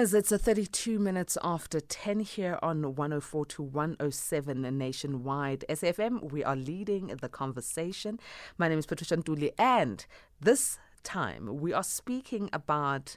As it's a 32 minutes after 10 here on 104 to 107 nationwide SFM. We are leading the conversation. My name is Patricia Nduli, and this time we are speaking about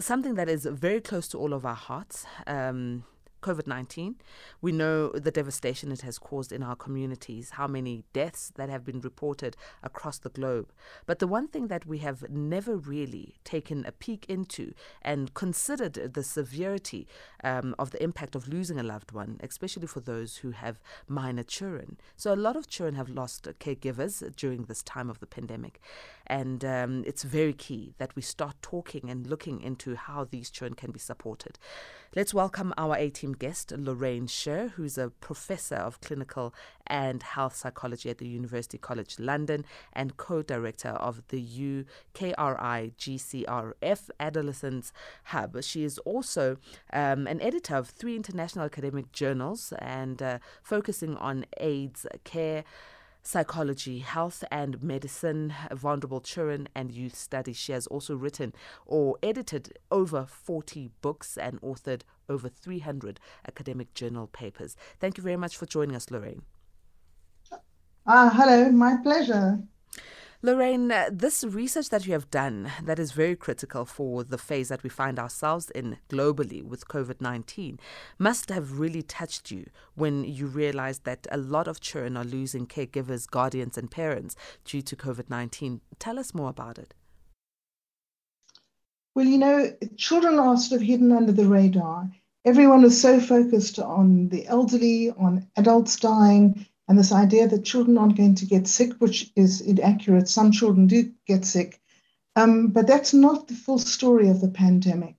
something that is very close to all of our hearts. Um, COVID 19. We know the devastation it has caused in our communities, how many deaths that have been reported across the globe. But the one thing that we have never really taken a peek into and considered the severity um, of the impact of losing a loved one, especially for those who have minor children. So, a lot of children have lost caregivers during this time of the pandemic. And um, it's very key that we start talking and looking into how these children can be supported. Let's welcome our A team guest, Lorraine Sherr, who's a professor of clinical and health psychology at the University College London and co director of the UKRI GCRF Adolescents Hub. She is also um, an editor of three international academic journals and uh, focusing on AIDS care psychology, health and medicine, vulnerable children and youth studies. She has also written or edited over 40 books and authored over 300 academic journal papers. Thank you very much for joining us, Lorraine. Uh, hello, my pleasure. Lorraine, uh, this research that you have done that is very critical for the phase that we find ourselves in globally with COVID 19 must have really touched you when you realized that a lot of children are losing caregivers, guardians, and parents due to COVID 19. Tell us more about it. Well, you know, children are sort of hidden under the radar. Everyone is so focused on the elderly, on adults dying, and this idea that children aren't going to get sick, which is inaccurate. Some children do get sick, um, but that's not the full story of the pandemic.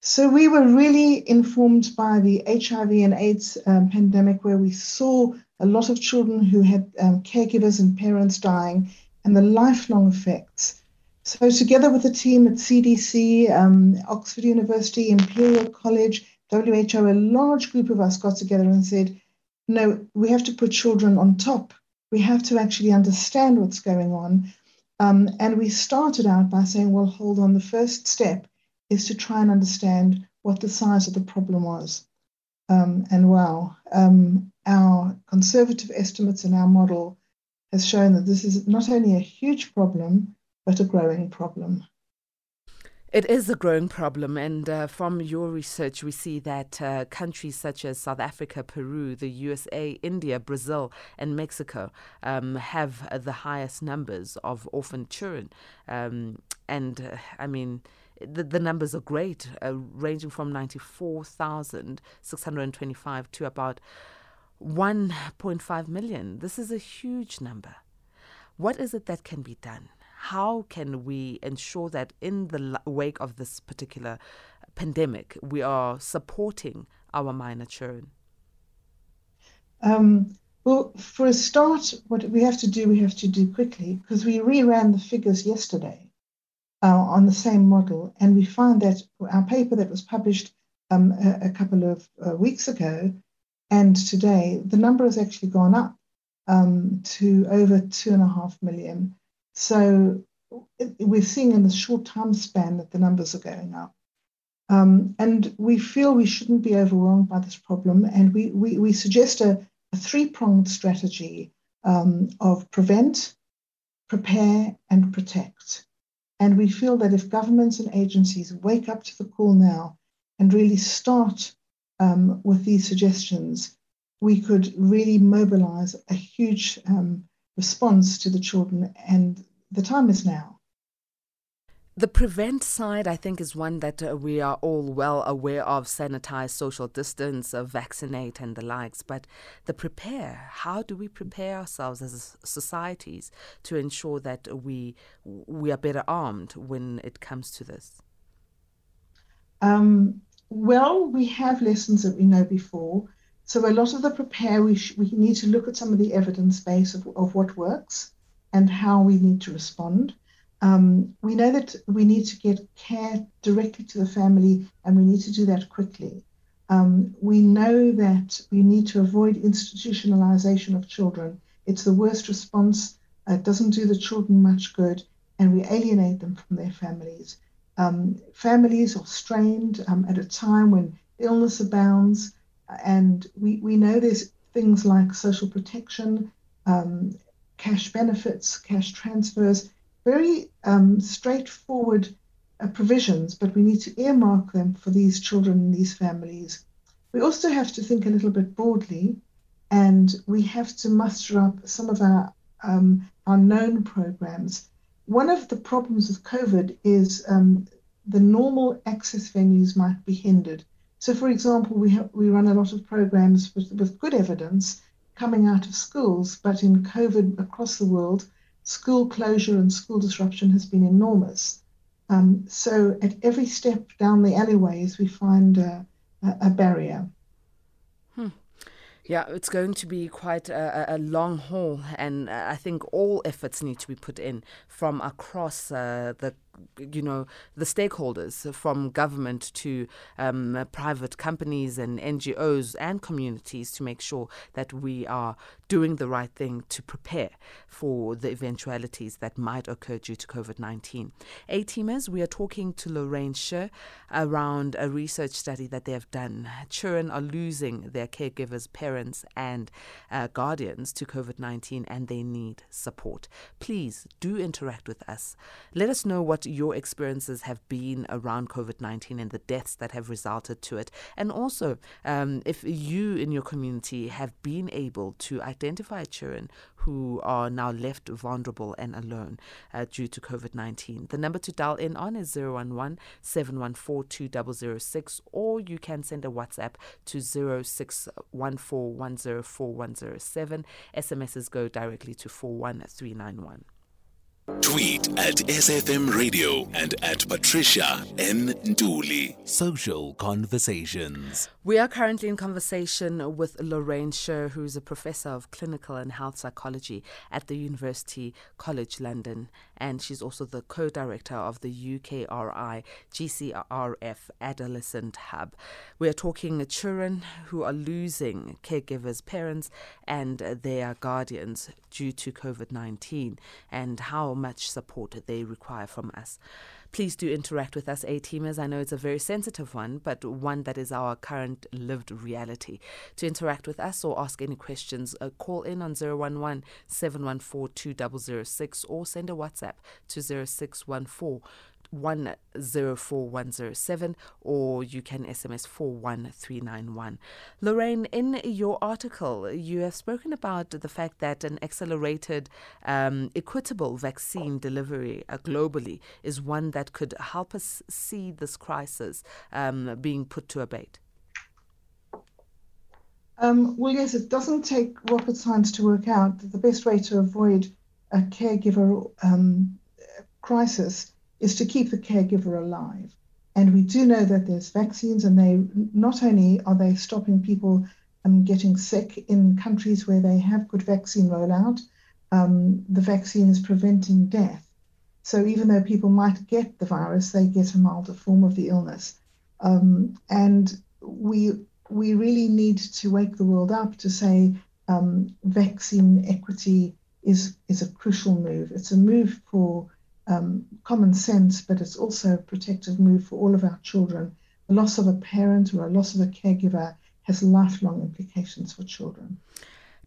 So we were really informed by the HIV and AIDS um, pandemic, where we saw a lot of children who had um, caregivers and parents dying, and the lifelong effects. So together with the team at CDC, um, Oxford University, Imperial College, WHO, a large group of us got together and said, no, we have to put children on top. We have to actually understand what's going on. Um, and we started out by saying, well, hold on, the first step is to try and understand what the size of the problem was. Um, and wow, um, our conservative estimates in our model has shown that this is not only a huge problem, but a growing problem. It is a growing problem, and uh, from your research, we see that uh, countries such as South Africa, Peru, the USA, India, Brazil, and Mexico um, have uh, the highest numbers of orphan children. Um, and uh, I mean, the, the numbers are great, uh, ranging from 94,625 to about 1.5 million. This is a huge number. What is it that can be done? How can we ensure that in the wake of this particular pandemic, we are supporting our minor children? Um, well, for a start, what we have to do, we have to do quickly because we reran the figures yesterday uh, on the same model, and we found that our paper that was published um, a, a, couple of uh, weeks ago and today, the number has actually gone up um, to over two and a half million. So we're seeing in the short time span that the numbers are going up. Um, and we feel we shouldn't be overwhelmed by this problem. And we, we, we suggest a, a three pronged strategy um, of prevent, prepare, and protect. And we feel that if governments and agencies wake up to the call now and really start um, with these suggestions, we could really mobilize a huge um, response to the children, and the time is now. The prevent side, I think, is one that uh, we are all well aware of sanitize, social distance, uh, vaccinate, and the likes. But the prepare, how do we prepare ourselves as societies to ensure that we, we are better armed when it comes to this? Um, well, we have lessons that we know before. So a lot of the prepare, we, sh- we need to look at some of the evidence base of, of what works and how we need to respond. Um, we know that we need to get care directly to the family and we need to do that quickly. Um, we know that we need to avoid institutionalization of children. It's the worst response. It doesn't do the children much good, and we alienate them from their families. Um, families are strained um, at a time when illness abounds, and we, we know there's things like social protection, um, cash benefits, cash transfers, very um, straightforward uh, provisions, but we need to earmark them for these children and these families. We also have to think a little bit broadly, and we have to muster up some of our um, our known programs. One of the problems with COVID is um, the normal access venues might be hindered. So, for example, we have, we run a lot of programs with, with good evidence coming out of schools, but in COVID across the world, school closure and school disruption has been enormous. Um, so, at every step down the alleyways, we find a, a barrier. Yeah, it's going to be quite a, a long haul, and I think all efforts need to be put in from across uh, the you know, the stakeholders from government to um, private companies and NGOs and communities to make sure that we are doing the right thing to prepare for the eventualities that might occur due to COVID 19. A teamers, we are talking to Lorraine Sherr around a research study that they have done. Children are losing their caregivers, parents, and uh, guardians to COVID 19 and they need support. Please do interact with us. Let us know what your experiences have been around COVID 19 and the deaths that have resulted to it. And also, um, if you in your community have been able to identify children who are now left vulnerable and alone uh, due to COVID 19, the number to dial in on is 011 714 2006, or you can send a WhatsApp to 0614104107. SMSs go directly to 41391. Tweet at SFM Radio and at Patricia N. Dooley. Social Conversations. We are currently in conversation with Lorraine Sherr, who is a professor of clinical and health psychology at the University College London, and she's also the co director of the UKRI GCRF Adolescent Hub. We are talking children who are losing caregivers, parents, and their guardians due to COVID 19 and how much support they require from us. Please do interact with us, A teamers. I know it's a very sensitive one, but one that is our current lived reality. To interact with us or ask any questions, uh, call in on 011 714 2006 or send a WhatsApp to 0614 104107 or you can SMS 41391. Lorraine, in your article, you have spoken about the fact that an accelerated, um, equitable vaccine delivery uh, globally is one that could help us see this crisis um, being put to abate. Um, well, yes, it doesn't take rocket science to work out that the best way to avoid a caregiver um, crisis is to keep the caregiver alive. And we do know that there's vaccines, and they not only are they stopping people um, getting sick in countries where they have good vaccine rollout, um, the vaccine is preventing death. So even though people might get the virus, they get a milder form of the illness. Um, and we we really need to wake the world up to say um, vaccine equity is is a crucial move. It's a move for um, common sense, but it's also a protective move for all of our children. The loss of a parent or a loss of a caregiver has lifelong implications for children.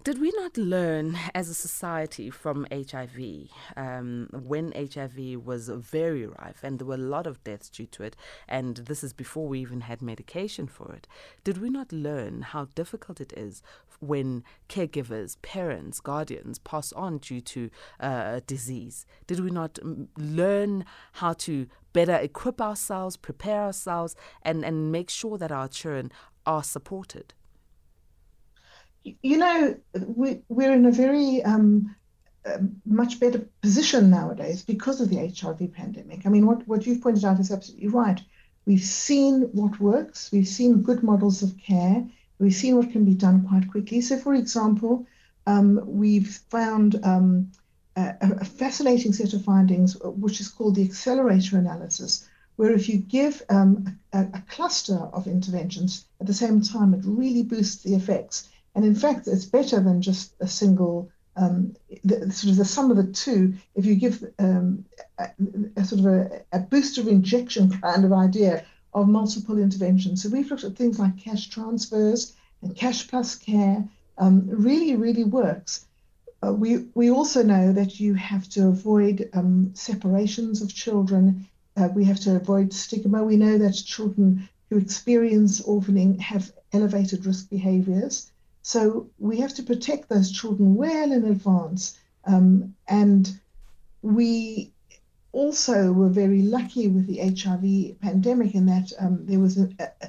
Did we not learn as a society from HIV um, when HIV was very rife and there were a lot of deaths due to it, and this is before we even had medication for it? Did we not learn how difficult it is when caregivers, parents, guardians pass on due to uh, disease? Did we not learn how to better equip ourselves, prepare ourselves, and, and make sure that our children are supported? You know, we, we're in a very um, uh, much better position nowadays because of the HIV pandemic. I mean, what, what you've pointed out is absolutely right. We've seen what works, we've seen good models of care, we've seen what can be done quite quickly. So, for example, um, we've found um, a, a, fascinating set of findings, which is called the accelerator analysis, where if you give um, a, a cluster of interventions at the same time, it really boosts the effects. And in fact, it's better than just a single, um, the, sort of the sum of the two. If you give um, a, a sort of a, a booster injection kind of idea of multiple interventions. So we've looked at things like cash transfers and cash plus care. Um, really, really works. Uh, we we also know that you have to avoid um, separations of children. Uh, we have to avoid stigma. We know that children who experience orphaning have elevated risk behaviors. So we have to protect those children well in advance. Um, and we also were very lucky with the HIV pandemic in that um, there was a, a,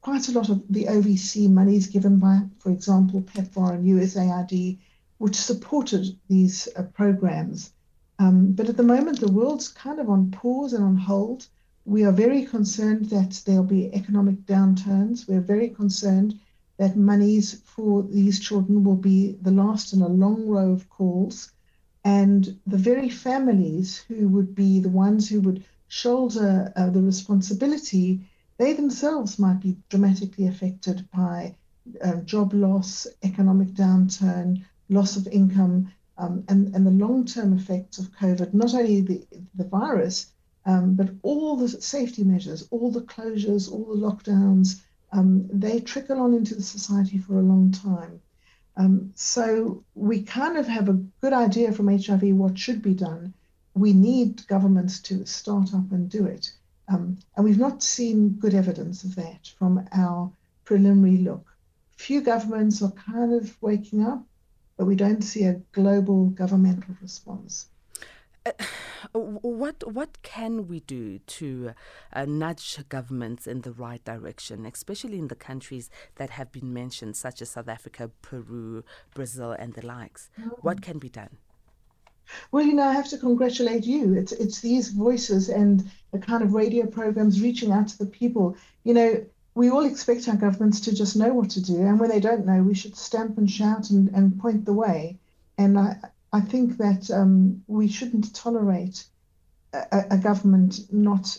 quite a lot of the OVC monies given by, for example, PEPFAR and USAID, which supported these uh, programs. Um, but at the moment, the world's kind of on pause and on hold. We are very concerned that there'll be economic downturns. We're very concerned that monies for these children will be the last in a long row of calls. And the very families who would be the ones who would shoulder uh, the responsibility, they themselves might be dramatically affected by uh, job loss, economic downturn, loss of income, um, and, and the long term effects of COVID, not only the, the virus, um, but all the safety measures, all the closures, all the lockdowns, um, they trickle on into the society for a long time. Um, so we kind of have a good idea from HIV what should be done. We need governments to start up and do it. Um, and we've not seen good evidence of that from our preliminary look. Few governments are kind of waking up, but we don't see a global governmental response. Uh, what what can we do to uh, nudge governments in the right direction, especially in the countries that have been mentioned, such as South Africa, Peru, Brazil, and the likes? What can be done? Well, you know, I have to congratulate you. It's it's these voices and the kind of radio programs reaching out to the people. You know, we all expect our governments to just know what to do, and when they don't know, we should stamp and shout and, and point the way. And I, I think that um, we shouldn't tolerate a, a government not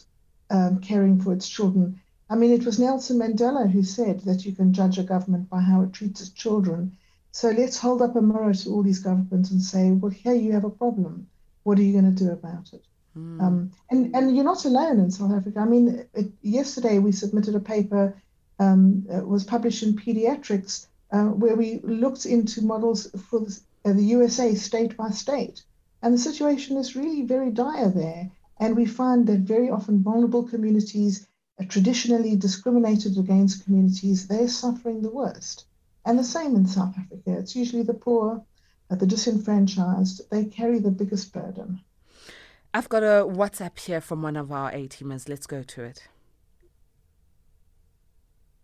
um, caring for its children. I mean, it was Nelson Mandela who said that you can judge a government by how it treats its children. So let's hold up a mirror to all these governments and say, well, here you have a problem. What are you going to do about it? Mm. Um, and, and you're not alone in South Africa. I mean, it, yesterday we submitted a paper, um, it was published in Pediatrics, uh, where we looked into models for uh, the USA state by state. And the situation is really very dire there. And we find that very often vulnerable communities, uh, traditionally discriminated against communities, they're suffering the worst. And the same in South Africa. It's usually the poor, uh, the disenfranchised, they carry the biggest burden. I've got a WhatsApp here from one of our A teamers. Let's go to it.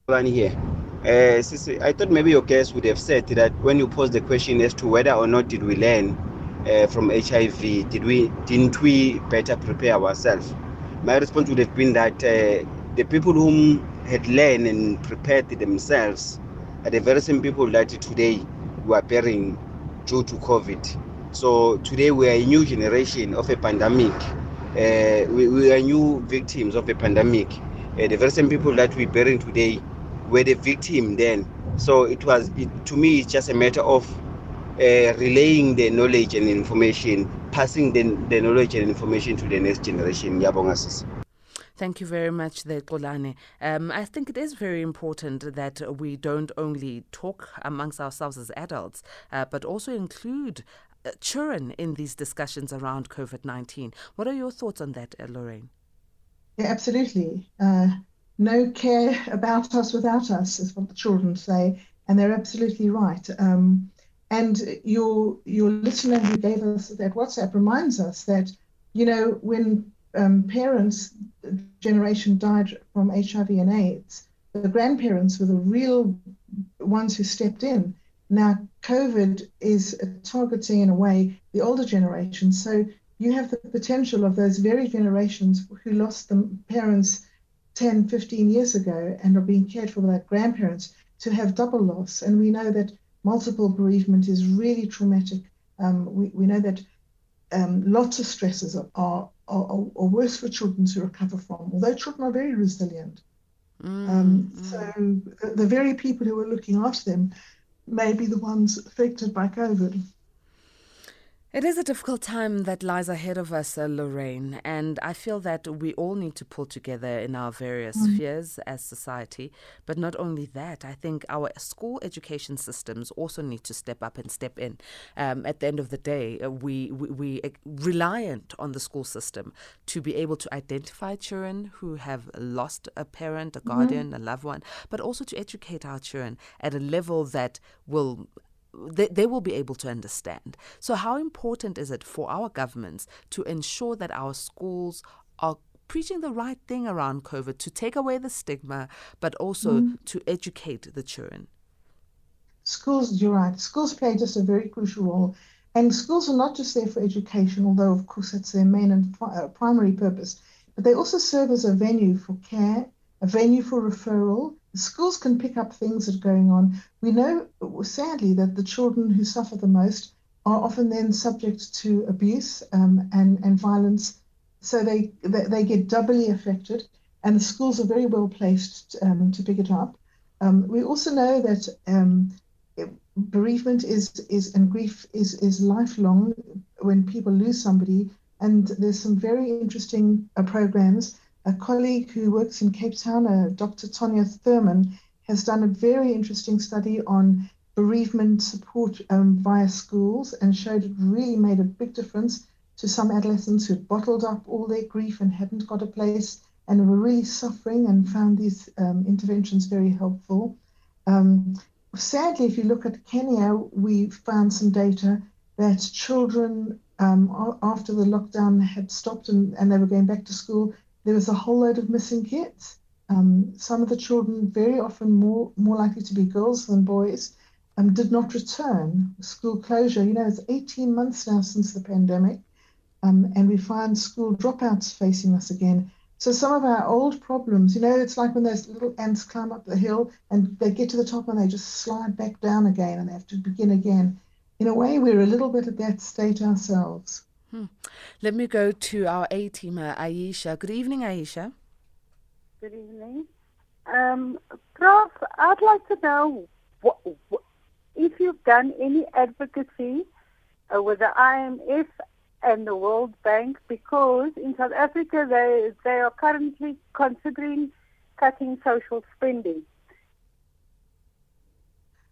One here. Uh, I thought maybe your guest would have said that when you posed the question as to whether or not did we learn uh, from HIV, did we didn't we better prepare ourselves? My response would have been that uh, the people whom had learned and prepared themselves are the very same people that today we are bearing due to COVID. So today we are a new generation of a pandemic. Uh, we, we, are new victims of a pandemic. The very same people that we're bearing today were the victim then. So it was, it, to me, it's just a matter of uh, relaying the knowledge and information, passing the, the knowledge and information to the next generation. Yabonga Thank you very much, there, Kolane. Um, I think it is very important that we don't only talk amongst ourselves as adults, uh, but also include uh, children in these discussions around COVID 19. What are your thoughts on that, uh, Lorraine? Yeah, absolutely. No care about us without us, is what the children say, and they're absolutely right. Um, and your your listener who gave us that WhatsApp reminds us that you know when um, parents generation died from HIV and AIDS, the grandparents were the real ones who stepped in. Now COVID is targeting in a way the older generation, so you have the potential of those very generations who lost their parents 10, 15 years ago and are being cared for by their grandparents to have double loss. And we know that multiple bereavement is really traumatic. Um, we, we know that um, lots of stresses are, are, are, are, worse for children to recover from, although children are very resilient. Mm, um, mm. So the, the, very people who are looking after them may be the ones affected by COVID. It is a difficult time that lies ahead of us, uh, Lorraine, and I feel that we all need to pull together in our various mm. spheres as society. But not only that, I think our school education systems also need to step up and step in. Um, at the end of the day, uh, we, we, we uh, reliant on the school system to be able to identify children who have lost a parent, a mm-hmm. guardian, mm. a loved one, but also to educate our children at a level that will they, they will be able to understand. So, how important is it for our governments to ensure that our schools are preaching the right thing around COVID to take away the stigma, but also mm. to educate the children? Schools, you're right. Schools play just a very crucial role. And schools are not just there for education, although, of course, that's their main and uh, primary purpose, but they also serve as a venue for care, a venue for referral, schools can pick up things that are going on. We know, sadly, that the children who suffer the most are often then subject to abuse um, and, and violence. So they, they, they, get doubly affected, and the schools are very well placed um, to pick it up. Um, we also know that um, bereavement is, is and grief is, is lifelong when people lose somebody. And there's some very interesting uh, programs a colleague who works in Cape Town, uh, Dr. Tonya Thurman, has done a very interesting study on bereavement support um, via schools and showed it really made a big difference to some adolescents who bottled up all their grief and hadn't got a place and were really suffering and found these um, interventions very helpful. Um, sadly, if you look at Kenya, we found some data that children, um, after the lockdown had stopped and, and they were going back to school, there was a whole load of missing kids. Um, some of the children, very often more more likely to be girls than boys, um, did not return. School closure, you know, it's 18 months now since the pandemic, um, and we find school dropouts facing us again. So some of our old problems, you know, it's like when those little ants climb up the hill and they get to the top and they just slide back down again and they have to begin again. In a way, we're a little bit at that state ourselves. Hmm. Let me go to our A teamer, Aisha. Good evening, Aisha. Good evening. Um, Prof, I'd like to know what, what, if you've done any advocacy uh, with the IMF and the World Bank because in South Africa they, they are currently considering cutting social spending.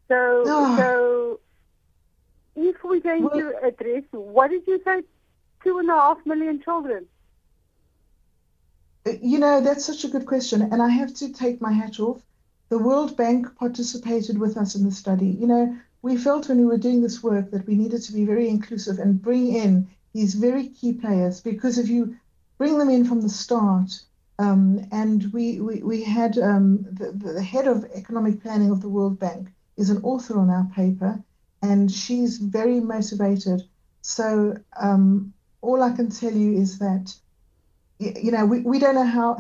So, oh. so if we're going well, to address, what did you say two and a half million children? You know, that's such a good question. And I have to take my hat off. The World Bank participated with us in the study. You know, we felt when we were doing this work that we needed to be very inclusive and bring in these very key players because if you bring them in from the start, um, and we, we, we had um, the, the head of economic planning of the World Bank is an author on our paper, and she's very motivated. So um, all I can tell you is that, you know, we, we don't know how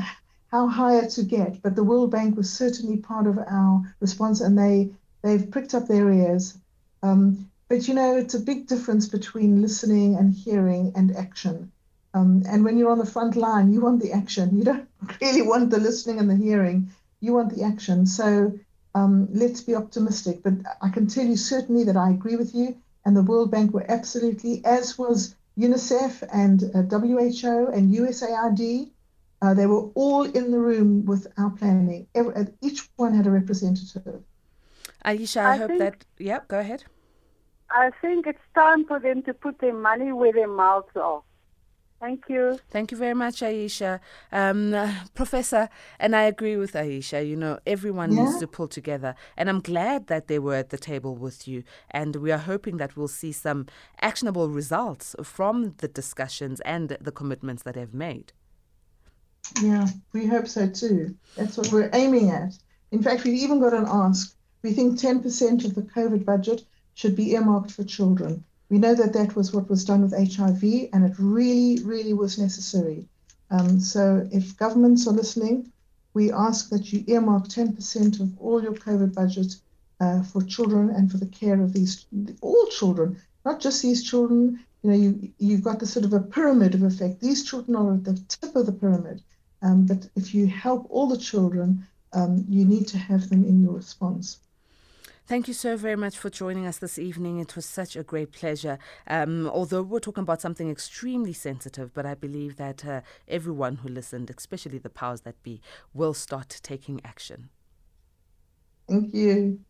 how higher to get, but the World Bank was certainly part of our response, and they they've pricked up their ears. Um, but you know, it's a big difference between listening and hearing and action. Um, and when you're on the front line, you want the action. You don't really want the listening and the hearing. You want the action. So um, let's be optimistic. But I can tell you certainly that I agree with you. And the World Bank were absolutely, as was UNICEF and uh, WHO and USAID. Uh, they were all in the room with our planning. Every, uh, each one had a representative. Aisha, I, I hope think, that. Yep, go ahead. I think it's time for them to put their money where their mouths are. Thank you. Thank you very much, Aisha. Um, uh, Professor, and I agree with Aisha, you know, everyone yeah. needs to pull together. And I'm glad that they were at the table with you. And we are hoping that we'll see some actionable results from the discussions and the commitments that they've made. Yeah, we hope so too. That's what we're aiming at. In fact, we've even got an ask. We think 10% of the COVID budget should be earmarked for children. We know that that was what was done with HIV, and it really, really was necessary. Um, so, if governments are listening, we ask that you earmark 10% of all your COVID budget uh, for children and for the care of these all children, not just these children. You know, you you've got the sort of a pyramid of effect. These children are at the tip of the pyramid, um, but if you help all the children, um, you need to have them in your response. Thank you so very much for joining us this evening. It was such a great pleasure. Um, although we're talking about something extremely sensitive, but I believe that uh, everyone who listened, especially the powers that be, will start taking action. Thank you.